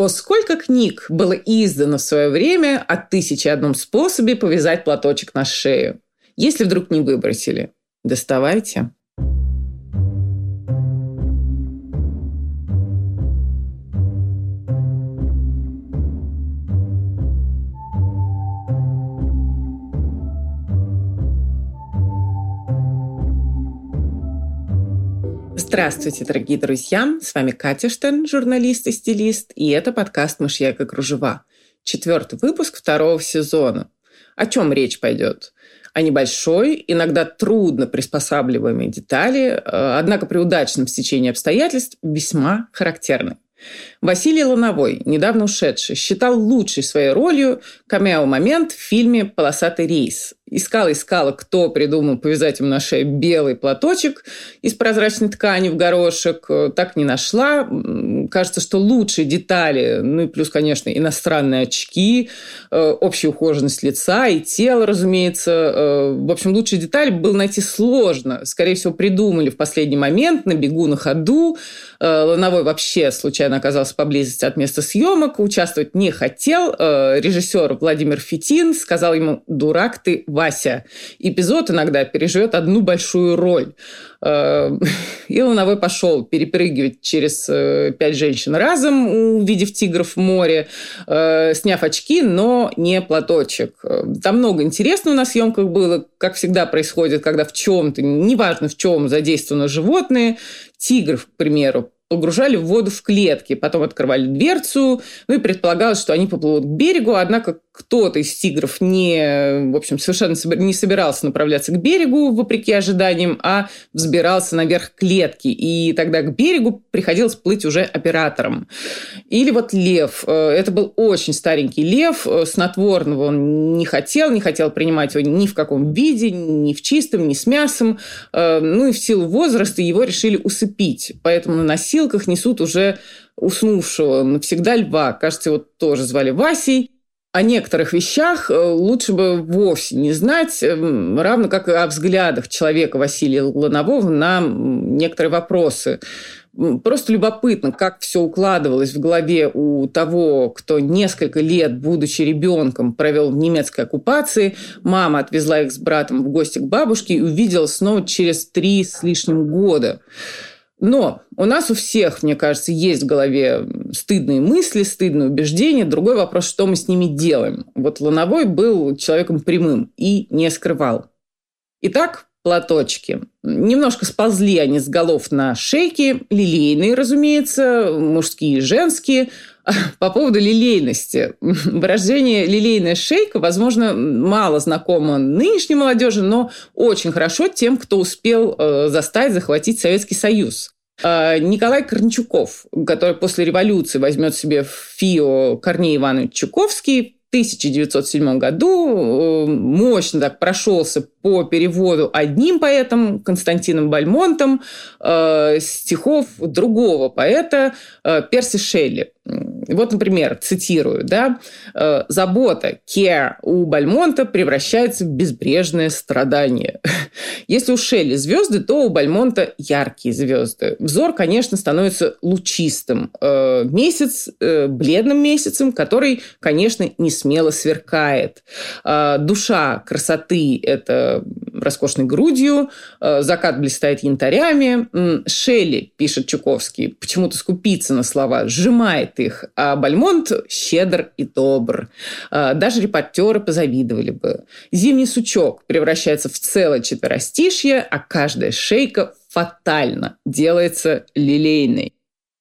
О, сколько книг было издано в свое время о тысяче одном способе повязать платочек на шею. Если вдруг не выбросили, доставайте. Здравствуйте, дорогие друзья! С вами Катя Штерн, журналист и стилист, и это подкаст «Мышьяка кружева». Четвертый выпуск второго сезона. О чем речь пойдет? О небольшой, иногда трудно приспосабливаемой детали, э, однако при удачном стечении обстоятельств весьма характерной. Василий Лановой, недавно ушедший, считал лучшей своей ролью камео-момент в фильме «Полосатый рейс», Искала-искала, кто придумал повязать ему на шее белый платочек из прозрачной ткани в горошек. Так не нашла. Кажется, что лучшие детали, ну и плюс, конечно, иностранные очки, э, общая ухоженность лица и тела, разумеется. Э, в общем, лучшие детали было найти сложно. Скорее всего, придумали в последний момент, на бегу, на ходу. Лановой вообще случайно оказался поблизости от места съемок, участвовать не хотел. Режиссер Владимир Фитин сказал ему «Дурак ты, Вася. Эпизод иногда переживет одну большую роль. Э, и Луновой пошел перепрыгивать через э, пять женщин разом, увидев тигров в море, э, сняв очки, но не платочек. Там много интересного на съемках было, как всегда происходит, когда в чем-то, неважно в чем, задействованы животные. Тигр, к примеру, погружали в воду в клетки, потом открывали дверцу, ну и предполагалось, что они поплывут к берегу, однако кто-то из тигров не, в общем, совершенно не собирался направляться к берегу, вопреки ожиданиям, а взбирался наверх клетки, и тогда к берегу приходилось плыть уже оператором. Или вот лев. Э, это был очень старенький лев, э, снотворного он не хотел, не хотел принимать его ни в каком виде, ни в чистом, ни с мясом. Э, ну и в силу возраста его решили усыпить, поэтому на носилках несут уже уснувшего навсегда льва. Кажется, его тоже звали Васей о некоторых вещах э, лучше бы вовсе не знать, эм, равно как и о взглядах человека Василия Ланового на некоторые вопросы. Просто любопытно, как все укладывалось в голове у того, кто несколько лет, будучи ребенком, провел в немецкой оккупации. Мама отвезла их с братом в гости к бабушке и увидела снова через три с лишним года. Но у нас у всех, мне кажется, есть в голове стыдные мысли, стыдные убеждения. Другой вопрос, что мы с ними делаем. Вот Лановой был человеком прямым и не скрывал. Итак, платочки. Немножко сползли они с голов на шейки, лилейные, разумеется, мужские и женские. По поводу лилейности. Выражение «лилейная шейка», возможно, мало знакомо нынешней молодежи, но очень хорошо тем, кто успел э, заставить захватить Советский Союз. Э, Николай Корнчуков, который после революции возьмет себе ФИО Корней Иванович Чуковский, 1907 году э, мощно так прошелся по переводу одним поэтом Константином Бальмонтом э, стихов другого поэта э, Перси Шелли. Вот, например, цитирую, да, «Э, «Забота, care у Бальмонта превращается в безбрежное страдание. Если у Шелли звезды, то у Бальмонта яркие звезды. Взор, конечно, становится лучистым. Э, месяц э, бледным месяцем, который, конечно, не смело сверкает. Душа красоты – это роскошной грудью, закат блистает янтарями. Шелли, пишет Чуковский, почему-то скупится на слова, сжимает их, а Бальмонт щедр и добр. А, даже репортеры позавидовали бы. Зимний сучок превращается в целое четверостишье, а каждая шейка фатально делается лилейной.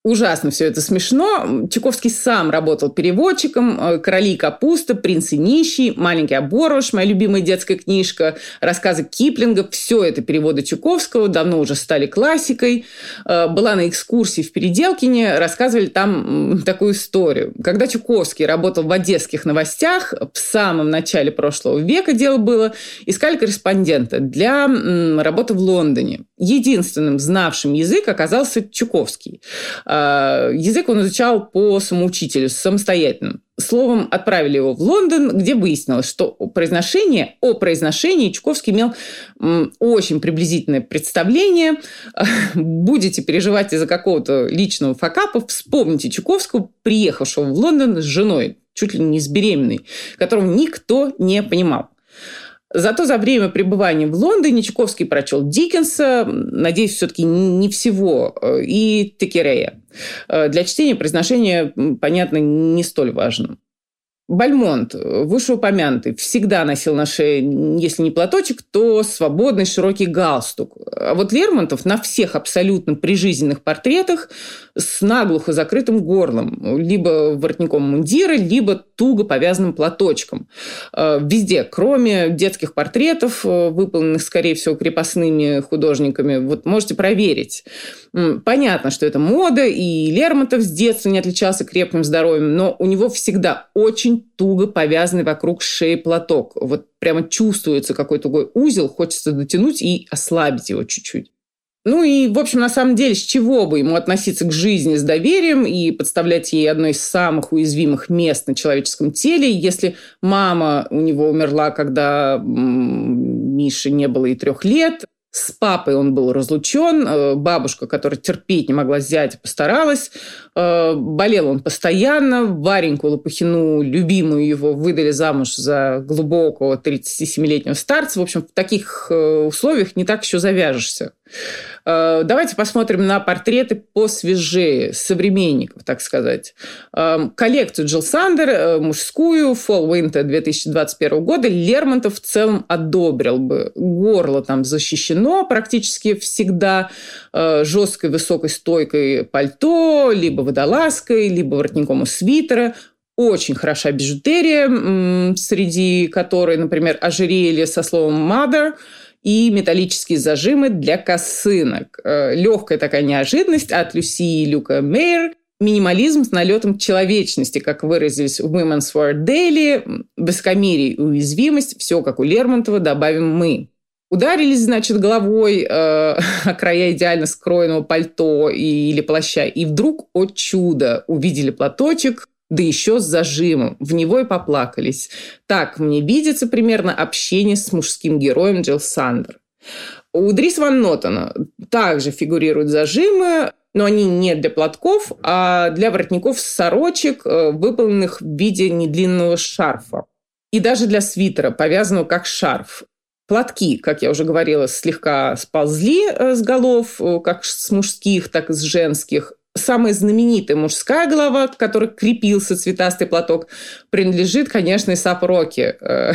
Ужасно все это смешно. Чуковский сам работал переводчиком. Э, «Короли и капуста», «Принц и нищий», «Маленький оборвыш», моя любимая детская книжка, рассказы Киплинга. Все это переводы Чуковского, давно уже стали классикой. Э, была на экскурсии в Переделкине, рассказывали там такую историю. Когда Чуковский работал в одесских новостях, в самом начале прошлого века дело было, искали корреспондента для работы в Лондоне. Единственным знавшим язык оказался Чуковский. А, язык он изучал по самоучителю, самостоятельно. Словом, отправили его в Лондон, где выяснилось, что произношение, о произношении Чуковский имел очень приблизительное представление. Будете переживать из-за какого-то личного факапа, вспомните Чуковского, приехавшего в Лондон с женой, чуть ли не с беременной, которого никто не понимал. Зато за время пребывания в Лондоне Чуковский прочел Диккенса, надеюсь, все-таки не всего, э, и Текерея. Э, для чтения произношение, понятно, не столь важно. Бальмонт, вышеупомянутый, всегда носил на шее, если не платочек, то свободный широкий галстук. А вот Лермонтов на всех абсолютно прижизненных портретах с наглухо закрытым горлом, либо воротником мундира, либо туго повязанным платочком. Э, везде, кроме детских портретов, э, выполненных, скорее всего, крепостными художниками, вот можете проверить. Понятно, что это мода, и Лермонтов с детства не отличался крепким здоровьем, но у него всегда очень туго повязанный вокруг шеи платок. Вот прямо чувствуется какой-то узел, хочется дотянуть и ослабить его чуть-чуть. Ну и, в общем, на самом деле, с чего бы ему относиться к жизни с доверием и подставлять ей одно из самых уязвимых мест на человеческом теле, если мама у него умерла, когда Мише не было и трех лет, с папой он был разлучен, э, бабушка, которая терпеть не могла зять, постаралась. Э, болел он постоянно. Вареньку Лопухину, любимую его, выдали замуж за глубокого 37-летнего старца. В общем, в таких э, условиях не так еще завяжешься. Э, давайте посмотрим на портреты посвежее, современников, так сказать. Коллекцию Джилл Сандер, мужскую, Fall Winter 2021 года, Лермонтов в целом одобрил бы. Горло там защищено практически всегда жесткой высокой стойкой пальто, либо водолазкой, либо воротником у свитера. Очень хороша бижутерия, среди которой, например, ожерелье со словом «mother», и металлические зажимы для косынок. Э, Легкая такая неожиданность от Люси и Люка Мейер. Минимализм с налетом человечности, как выразились в Women's War Daily, высокомерие и уязвимость, все как у Лермонтова, добавим мы. Ударились, значит, головой э, о края идеально скроенного пальто и, или плаща, и вдруг, о чудо, увидели платочек, да еще с зажимом. В него и поплакались. Так мне видится примерно общение с мужским героем Джилл Сандер. У Дрис Ван Нотона также фигурируют зажимы, но они не для платков, а для воротников сорочек, э, выполненных в виде недлинного шарфа. И даже для свитера, повязанного как шарф. Платки, как я уже говорила, слегка сползли э, с голов, э, как с мужских, так и с женских. Самая знаменитая мужская голова, к которой крепился цветастый платок, принадлежит, конечно, Исап Роки. Э,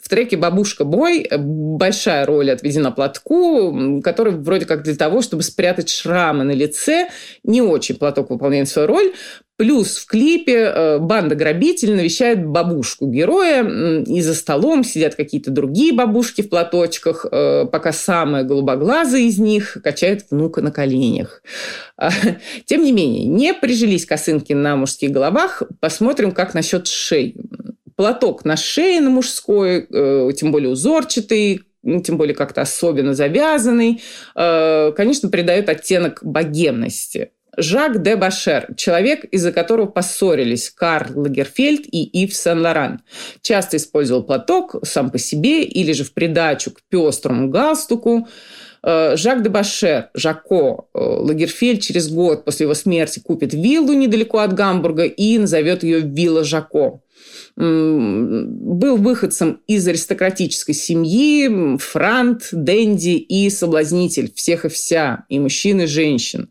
в треке «Бабушка бой» большая роль отведена платку, который вроде как для того, чтобы спрятать шрамы на лице. Не очень платок выполняет свою роль. Плюс в клипе э, банда грабителей навещает бабушку героя, и за столом сидят какие-то другие бабушки в платочках, э, пока самая голубоглазая из них качает внука на коленях. А, тем не менее, не прижились косынки на мужских головах. Посмотрим, как насчет шеи. Платок на шее на мужской, э, тем более узорчатый, ну, тем более как-то особенно завязанный, конечно, придает оттенок богемности. Жак де Башер, человек, из-за которого поссорились Карл Лагерфельд и Ив Сен-Лоран. Часто использовал платок сам по себе или же в придачу к пестрому галстуку. Э, Жак де Башер, Жако, э, Лагерфельд через год после его смерти купит виллу недалеко от Гамбурга и назовет ее «Вилла Жако» был выходцем из аристократической семьи, франт, денди и соблазнитель всех и вся, и мужчин, и женщин.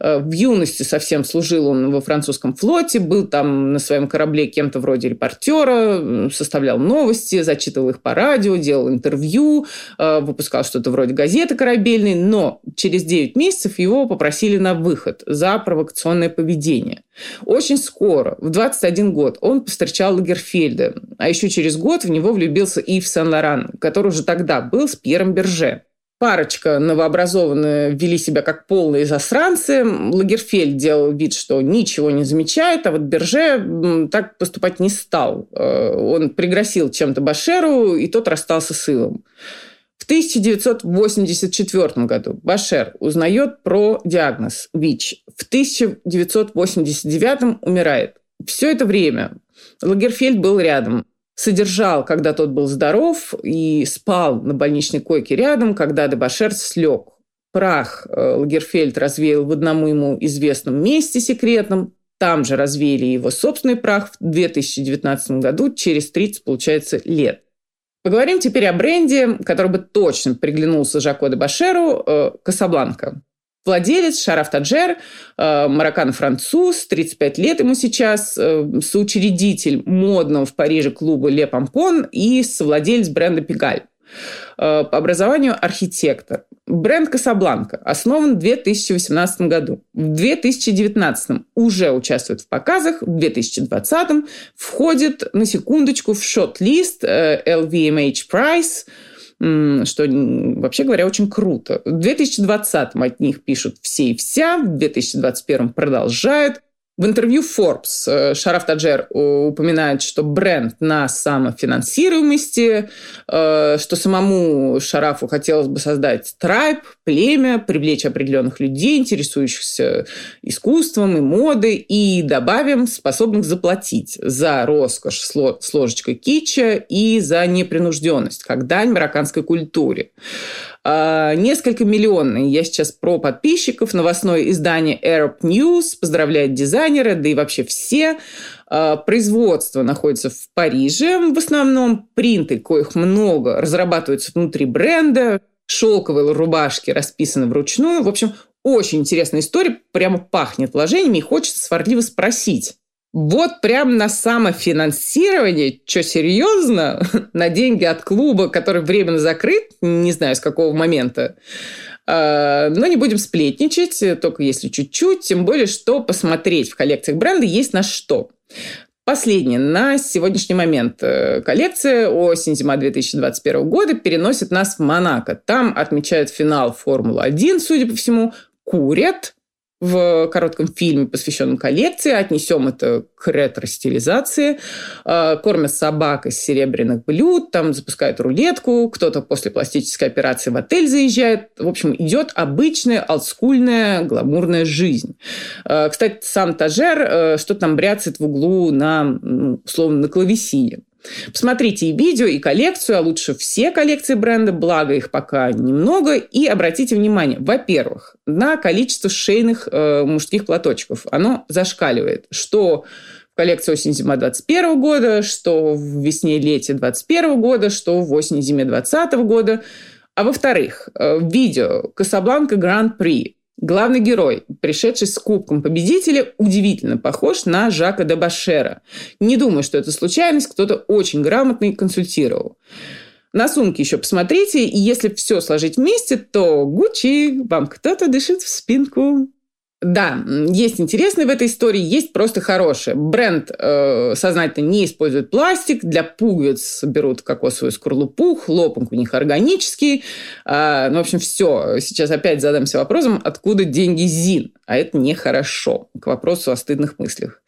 Э, в юности совсем служил он во французском флоте, был там на своем корабле кем-то вроде репортера, составлял новости, зачитывал их по радио, делал интервью, э, выпускал что-то вроде газеты корабельной, но через 9 месяцев его попросили на выход за провокационное поведение. Очень скоро, в 21 год, он повстречал Лагерфельда, а еще через год в него влюбился Ив Сен-Лоран, который уже тогда был с Пьером Берже. Парочка новообразованная вели себя как полные засранцы. Лагерфельд делал вид, что ничего не замечает, а вот Берже так поступать не стал. Э, он пригрозил чем-то Башеру, и тот расстался с Илом. В 1984 году Башер узнает про диагноз ВИЧ. В 1989 умирает. Все это время Лагерфельд был рядом содержал, когда тот был здоров, и спал на больничной койке рядом, когда Дебашер слег. Прах э, Лагерфельд развеял в одному ему известном месте секретном. Там же развеяли его собственный прах в 2019 году, через 30, получается, лет. Поговорим теперь о бренде, который бы точно приглянулся Жако де Башеру э, «Касабланка». Владелец Шараф Таджер, э, мароккано-француз, 35 лет ему сейчас, э, соучредитель модного в Париже клуба «Ле Помпон» и совладелец бренда «Пегаль». Э, по образованию архитектор. Бренд «Касабланка» основан в 2018 году. В 2019 уже участвует в показах, в 2020 входит, на секундочку, в шот-лист LVMH Prize – что, вообще говоря, очень круто. В 2020 от них пишут все и вся, в 2021 продолжают. В интервью Forbes э, Шараф Таджер упоминает, что бренд на самофинансируемости, э, что самому Шарафу хотелось бы создать трайб, племя, привлечь определенных людей, интересующихся искусством и модой, и, добавим, способных заплатить за роскошь с ложечкой кича и за непринужденность, как дань марокканской культуре. А, несколько миллионный. Я сейчас про подписчиков. Новостное издание Arab News поздравляет дизайнера, да и вообще все. А, производство находится в Париже. В основном принты, коих много, разрабатываются внутри бренда. Шелковые рубашки расписаны вручную. В общем, очень интересная история. Прямо пахнет вложениями. И хочется сварливо спросить. Вот прям на самофинансирование, что серьезно, на деньги от клуба, который временно закрыт, не знаю с какого момента. А, но не будем сплетничать, только если чуть-чуть, тем более, что посмотреть в коллекциях бренда есть на что. Последнее. На сегодняшний момент э, коллекция осень-зима 2021 года переносит нас в Монако. Там отмечают финал Формулы-1, судя по всему, курят – в коротком фильме, посвященном коллекции. Отнесем это к ретро-стилизации. А, кормят собак из серебряных блюд, там запускают рулетку, кто-то после пластической операции в отель заезжает. В общем, идет обычная, олдскульная, гламурная жизнь. А, кстати, сам Тажер э, что-то там бряцает в углу на, условно, на клавесине. Посмотрите и видео, и коллекцию, а лучше все коллекции бренда, благо их пока немного. И обратите внимание, во-первых, на количество шейных э, мужских платочков. Оно зашкаливает, что в коллекции осень-зима 21 года, что в весне-лете 21 года, что в осень-зиме 20 года. А во-вторых, э, видео «Касабланка Гран-при» Главный герой, пришедший с кубком победителя, удивительно похож на Жака де Башера. Не думаю, что это случайность, кто-то очень грамотный консультировал. На сумке еще посмотрите, и если все сложить вместе, то Гуччи, вам кто-то дышит в спинку. Да, есть интересное в этой истории, есть просто хорошее. Бренд э, сознательно не использует пластик, для пуговиц берут кокосовую скорлупу, хлопок у них органический. Э, ну, в общем, все. Сейчас опять задамся вопросом, откуда деньги ЗИН? А это нехорошо. К вопросу о стыдных мыслях.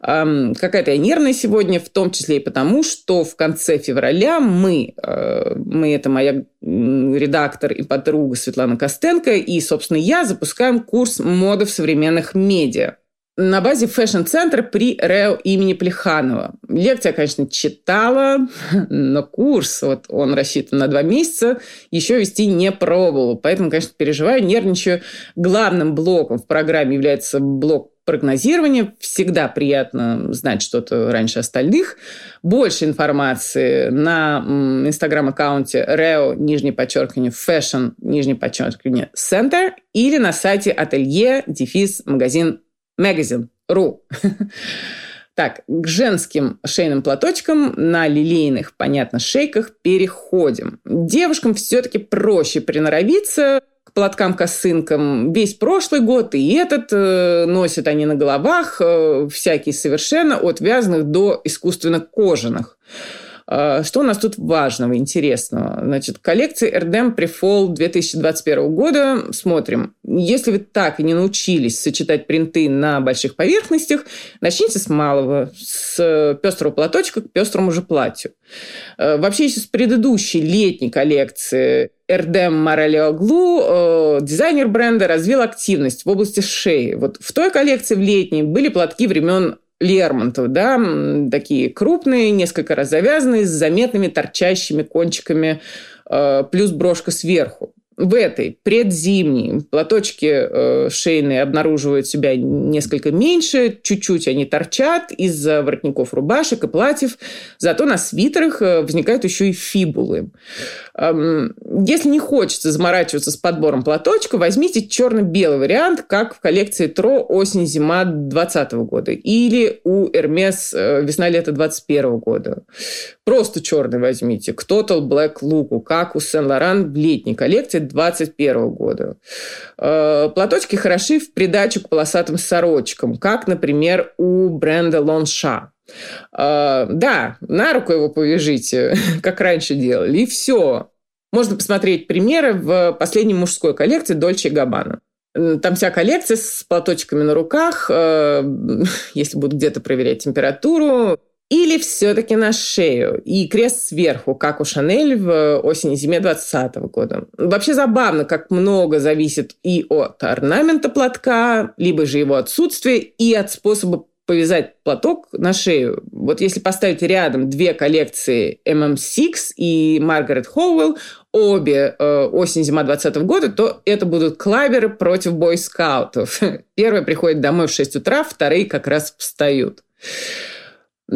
Э, какая-то я нервная сегодня, в том числе и потому, что в конце февраля мы, э, мы это моя редактор и подруга Светлана Костенко, и, собственно, я запускаем курс моды в современных медиа на базе fashion-центра при РЭО имени Плеханова. Лекции, конечно, читала, но курс, вот он рассчитан на два месяца, еще вести не пробовала. Поэтому, конечно, переживаю, нервничаю. Главным блоком в программе является блок прогнозирования. Всегда приятно знать что-то раньше остальных. Больше информации на инстаграм-аккаунте Reo, нижнее подчеркивание, fashion, нижнее подчеркивание, center или на сайте ателье, дефис, магазин, magazine.ru. Так, к женским шейным платочкам на лилейных, понятно, шейках переходим. Девушкам все-таки проще приноровиться – платкам-косынкам весь прошлый год, и этот э, носят они на головах, э, всякие совершенно, от вязаных до искусственно кожаных. А, что у нас тут важного, интересного? Значит, коллекция RDM Prefall 2021 года. Смотрим. Если вы так и не научились сочетать принты на больших поверхностях, начните с малого, с пестрого платочка к пестрому же платью. А, вообще, еще с предыдущей летней коллекции Эрдем Моралиоглу, э, дизайнер бренда, развил активность в области шеи. Вот в той коллекции в летней были платки времен Лермонтов, да, такие крупные, несколько раз завязанные, с заметными торчащими кончиками, э, плюс брошка сверху в этой предзимней платочки э, шейные обнаруживают себя несколько меньше, чуть-чуть они торчат из-за воротников рубашек и платьев, зато на свитерах э, возникают еще и фибулы. Эм, если не хочется заморачиваться с подбором платочка, возьмите черно-белый вариант, как в коллекции Тро осень-зима 2020 года или у Эрмес э, весна-лето 2021 года. Просто черный возьмите. к Total Black Look, как у Сен-Лоран в летней коллекции 2021 года. Э, платочки хороши в придачу к полосатым сорочкам, как, например, у бренда Лонша. Uh, да, на руку его повяжите, как раньше делали, и все. Можно посмотреть примеры в последней мужской коллекции Дольче Габбана. Там вся коллекция с платочками на руках, uh, если будут где-то проверять температуру, или все-таки на шею и крест сверху, как у Шанель в осени-зиме 2020 года. Вообще забавно, как много зависит и от орнамента платка, либо же его отсутствия, и от способа повязать платок на шею. Вот если поставить рядом две коллекции MM6 и Маргарет Хоуэлл, обе э, осень-зима 2020 года, то это будут клаверы против бойскаутов. Первые приходят домой в 6 утра, вторые как раз встают.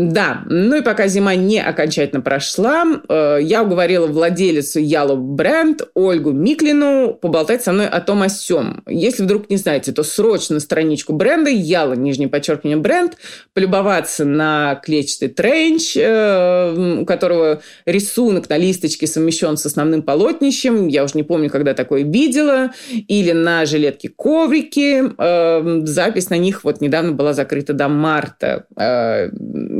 Да, ну и пока зима не окончательно прошла, э, я уговорила владелицу Yellow Brand Ольгу Миклину поболтать со мной о том о сём. Если вдруг не знаете, то срочно страничку бренда Yellow, нижнее подчеркивание бренд, полюбоваться на клетчатый тренч, э, у которого рисунок на листочке совмещен с основным полотнищем. Я уже не помню, когда такое видела. Или на жилетке коврики. Э, запись на них вот недавно была закрыта до марта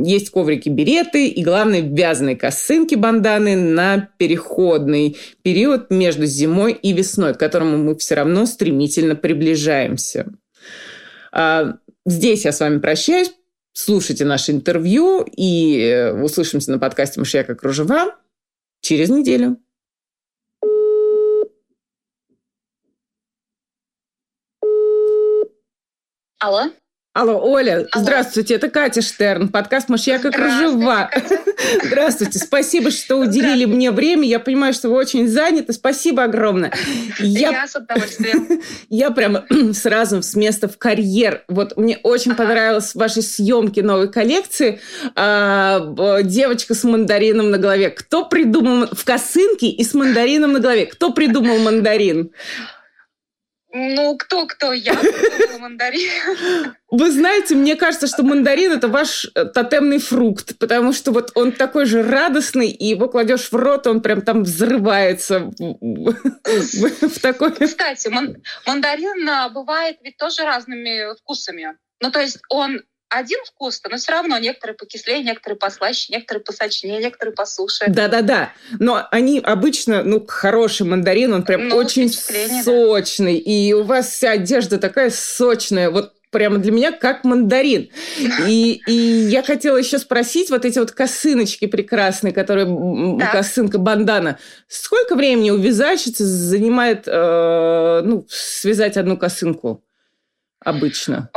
есть коврики-береты и, главное, вязаные косынки банданы на переходный период между зимой и весной, к которому мы все равно стремительно приближаемся. А, здесь я с вами прощаюсь. Слушайте наше интервью и э, услышимся на подкасте «Мышьяка кружева» через неделю. Алло? Алло, Оля, Алло. здравствуйте, это Катя Штерн, подкаст «Мышьяка кружева». Здравствуйте, спасибо, что уделили мне время. Я понимаю, что вы очень заняты. Спасибо огромное. Я, Я с удовольствием. Я прямо сразу с места в карьер. Вот мне очень ага. понравилось ваши съемки новой коллекции. А, девочка с мандарином на голове. Кто придумал в косынке и с мандарином на голове? Кто придумал мандарин? Ну, кто-кто? Я мандарин. Вы знаете, мне кажется, что мандарин – это ваш э, тотемный фрукт, потому что вот он такой же радостный, и его кладешь в рот, он прям там взрывается в такой... Кстати, мандарин а, бывает ведь тоже разными вкусами. Ну, то есть он один вкус, но все равно некоторые покислее, некоторые послаще, некоторые посочнее, некоторые посуше. Да-да-да. Но они обычно, ну, хороший мандарин, он прям ну, очень сочный. Да. И у вас вся одежда такая сочная. Вот прямо для меня как мандарин. И, и я хотела еще спросить, вот эти вот косыночки прекрасные, которые да. косынка бандана, сколько времени у вязальщицы занимает э, ну, связать одну косынку обычно?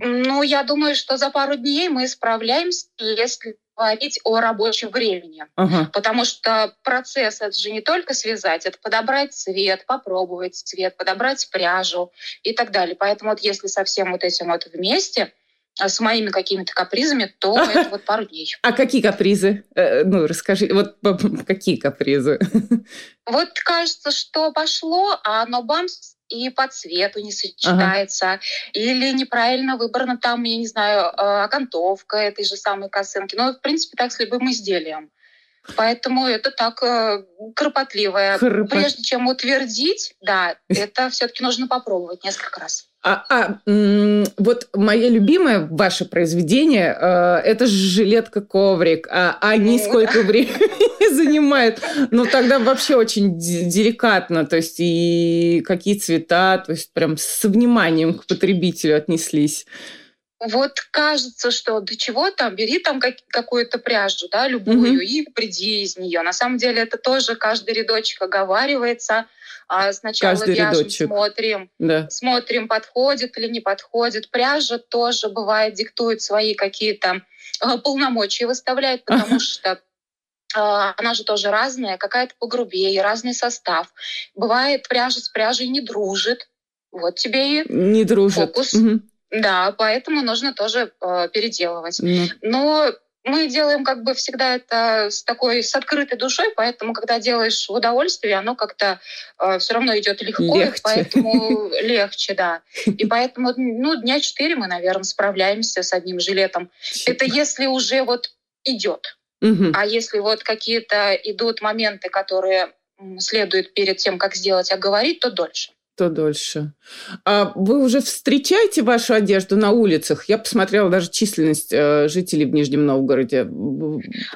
Ну, я думаю, что за пару дней мы справляемся, если говорить о рабочем времени. Ага. Потому что процесс это же не только связать, это подобрать цвет, попробовать цвет, подобрать пряжу и так далее. Поэтому вот если со всем вот этим вот вместе, а с моими какими-то капризами, то это вот пару дней. А какие капризы? Э, ну, расскажи, вот какие капризы? Вот кажется, что пошло, а оно бамс и по цвету не сочетается, ага. или неправильно выбрана там, я не знаю, э, окантовка этой же самой косынки. Ну, в принципе, так с любым изделием. Поэтому это так э, кропотливое. Кропот... Прежде чем утвердить, да, это все-таки нужно попробовать несколько раз. А, а вот мое любимое ваше произведение э, это жилетка коврик. А они ну, сколько времени занимают? Ну тогда вообще очень деликатно, то есть и какие цвета, то есть прям с вниманием к потребителю отнеслись. Вот кажется, что до чего там, бери там как, какую-то пряжу, да, любую, mm-hmm. и приди из нее. На самом деле это тоже каждый рядочек оговаривается. А сначала каждый вяжем, рядочек. смотрим, да. смотрим, подходит или не подходит. Пряжа тоже бывает диктует свои какие-то а, полномочия, выставляет, потому что а, она же тоже разная, какая-то погрубее, разный состав. Бывает, пряжа с пряжей не дружит. Вот тебе и не дружит. фокус. Угу. Да, поэтому нужно тоже э, переделывать. Mm. Но мы делаем как бы всегда это с такой с открытой душой, поэтому когда делаешь в удовольствие, оно как-то э, все равно идет легко, легче. поэтому легче, да. И поэтому ну дня четыре мы, наверное, справляемся с одним жилетом. Это если уже вот идет. Угу. А если вот какие-то идут моменты, которые следует перед тем, как сделать, оговорить, то дольше то дольше. А вы уже встречаете вашу одежду на улицах? Я посмотрела даже численность э, жителей в Нижнем Новгороде.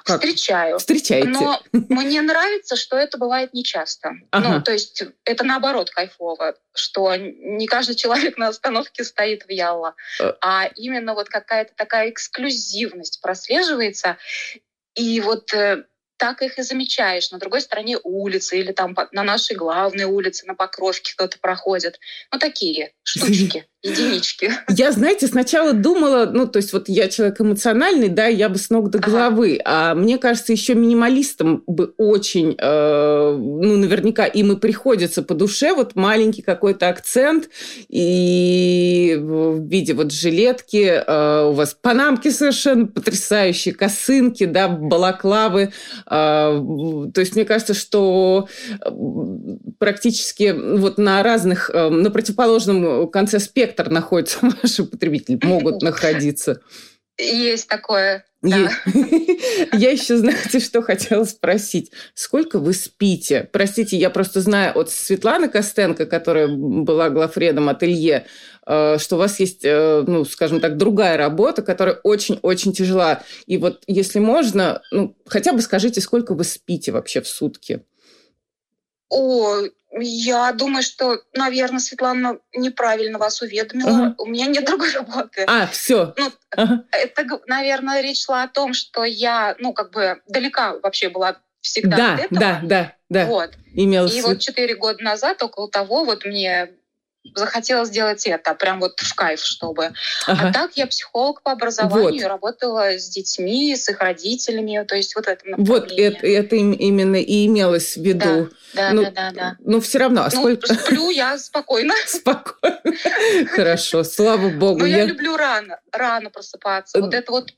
Как? Встречаю. Встречаете. Но мне нравится, что это бывает нечасто. Ага. Ну, то есть это наоборот кайфово, что не каждый человек на остановке стоит в ялла, а, а именно вот какая-то такая эксклюзивность прослеживается. И вот э, так их и замечаешь. На другой стороне улицы или там на нашей главной улице, на Покровке кто-то проходит. Ну, такие штучки единички. Я, знаете, сначала думала, ну, то есть вот я человек эмоциональный, да, я бы с ног до головы, ага. а мне кажется, еще минималистам бы очень, э, ну, наверняка им и приходится по душе вот маленький какой-то акцент, и в виде вот жилетки, э, у вас панамки совершенно потрясающие, косынки, да, балаклавы, э, то есть мне кажется, что практически вот на разных, э, на противоположном конце спектра спектр находится ваши потребители, могут находиться. Есть такое. Я еще, знаете, что хотела спросить. Сколько вы спите? Простите, я просто знаю от Светланы Костенко, которая была главредом ателье, э, что у вас есть, э, ну, скажем так, другая работа, которая очень-очень тяжела. И вот, если можно, ну, хотя бы скажите, сколько вы спите вообще в сутки? О, я думаю, что, наверное, Светлана неправильно вас уведомила. Ага. У меня нет другой работы. А, все. Ну, ага. Это, наверное, речь шла о том, что я, ну, как бы далека вообще была всегда да, от этого. Да, да, да. Вот. Имелось... И вот четыре года назад, около того, вот мне захотела сделать это, прям вот в кайф, чтобы. А ага. А так я психолог по образованию, вот. работала с детьми, с их родителями, то есть вот это Вот это, это именно и имелось в виду. Да, да, ну, да, да, да. Но все равно, а ну, сколько... сплю я спокойно. Спокойно. Хорошо, слава богу. Но я люблю рано, рано просыпаться. Вот это вот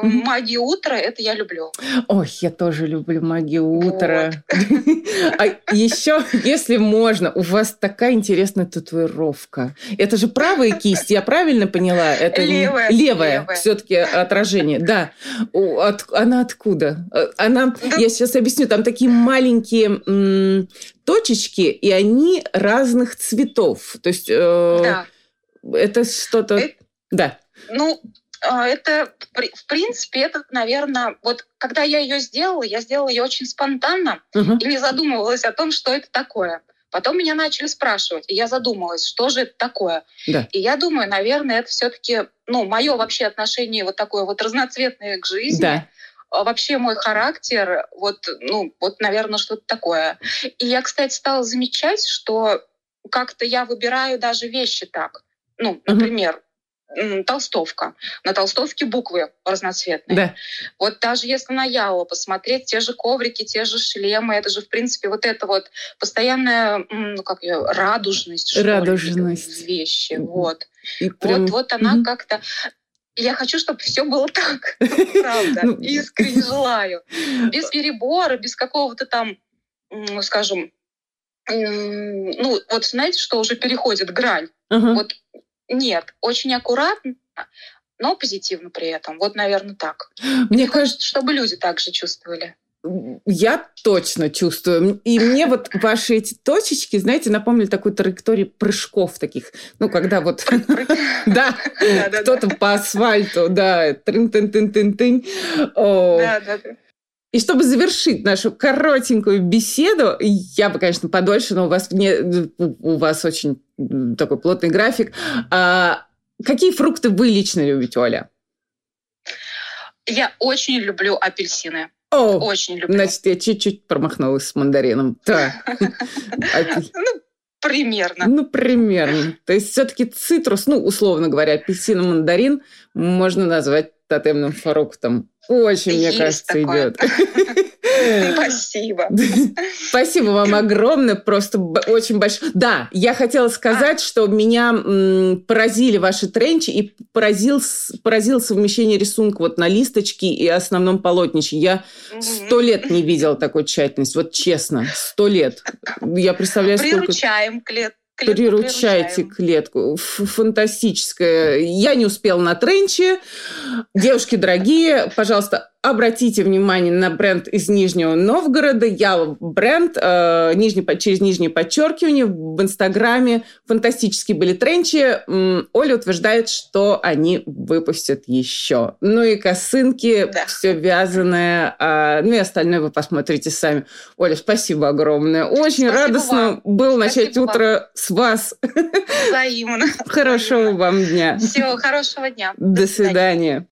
Магию утра это я люблю. Ой, я тоже люблю магию утра. Вот. А еще, если можно, у вас такая интересная татуировка. Это же правая кисть, я правильно поняла? Это левая. Левая, левая. все-таки отражение. Да. От, она откуда? Она, да. я сейчас объясню, там такие маленькие м, точечки, и они разных цветов. То есть э, да. это что-то... Это... Да. Ну, это, в принципе, это, наверное, вот когда я ее сделала, я сделала ее очень спонтанно uh-huh. и не задумывалась о том, что это такое. Потом меня начали спрашивать, и я задумалась, что же это такое. Да. И я думаю, наверное, это все-таки, ну, мое вообще отношение вот такое вот разноцветное к жизни. Да. А вообще мой характер, вот, ну, вот, наверное, что-то такое. И я, кстати, стала замечать, что как-то я выбираю даже вещи так. Ну, например, толстовка. На толстовке буквы разноцветные. Да. Вот даже если на Яло посмотреть, те же коврики, те же шлемы, это же, в принципе, вот это вот постоянная, ну, как ее, радужность. Радужность. Ли, вещи, вот. И прям... Вот, вот она mm-hmm. как-то... Я хочу, чтобы все было так, правда, ну, искренне желаю. Без перебора, без какого-то там, скажем, ну, вот знаете, что уже переходит грань. Вот нет, очень аккуратно, но позитивно при этом. Вот, наверное, так. Мне кажется, чтобы люди также чувствовали. Я точно чувствую. И мне вот ваши эти точечки, знаете, напомнили такую траекторию прыжков таких. Ну, когда вот... Да, кто-то по асфальту, да, трын-тын-тын-тын-тын. Да, да, да. И чтобы завершить нашу коротенькую беседу, я бы, конечно, подольше, но у вас, не, у вас очень такой плотный график. А Какие фрукты вы лично любите, Оля? Я очень люблю апельсины. О, очень люблю. Значит, я чуть-чуть промахнулась с мандарином. Да. Ну, примерно. Ну, примерно. То есть все-таки цитрус, ну, условно говоря, апельсин и мандарин можно назвать тотемным фруктом. Очень, мне кажется, идет. Спасибо. Спасибо вам огромное, просто очень большое. Да, я хотела сказать, а. что меня поразили ваши тренчи и поразил, поразил совмещение рисунка вот на листочке и основном полотнище. Я сто лет не видела такой тщательности, вот честно, сто лет. Я представляю, сколько... Приручаем клет клетку приручаете клетку. Фантастическая. Я не успела на тренче. Девушки дорогие, пожалуйста, Обратите внимание на бренд из Нижнего Новгорода. Я бренд э, нижний, через нижнее подчеркивание в Инстаграме. Фантастические были тренчи. Оля утверждает, что они выпустят еще. Ну и косынки, да. все вязаное. А, ну и остальное вы посмотрите сами. Оля, спасибо огромное. Очень спасибо радостно вам. было начать спасибо утро вам. с вас. Взаимно. Хорошего вам дня. Всего хорошего дня. До, свидания.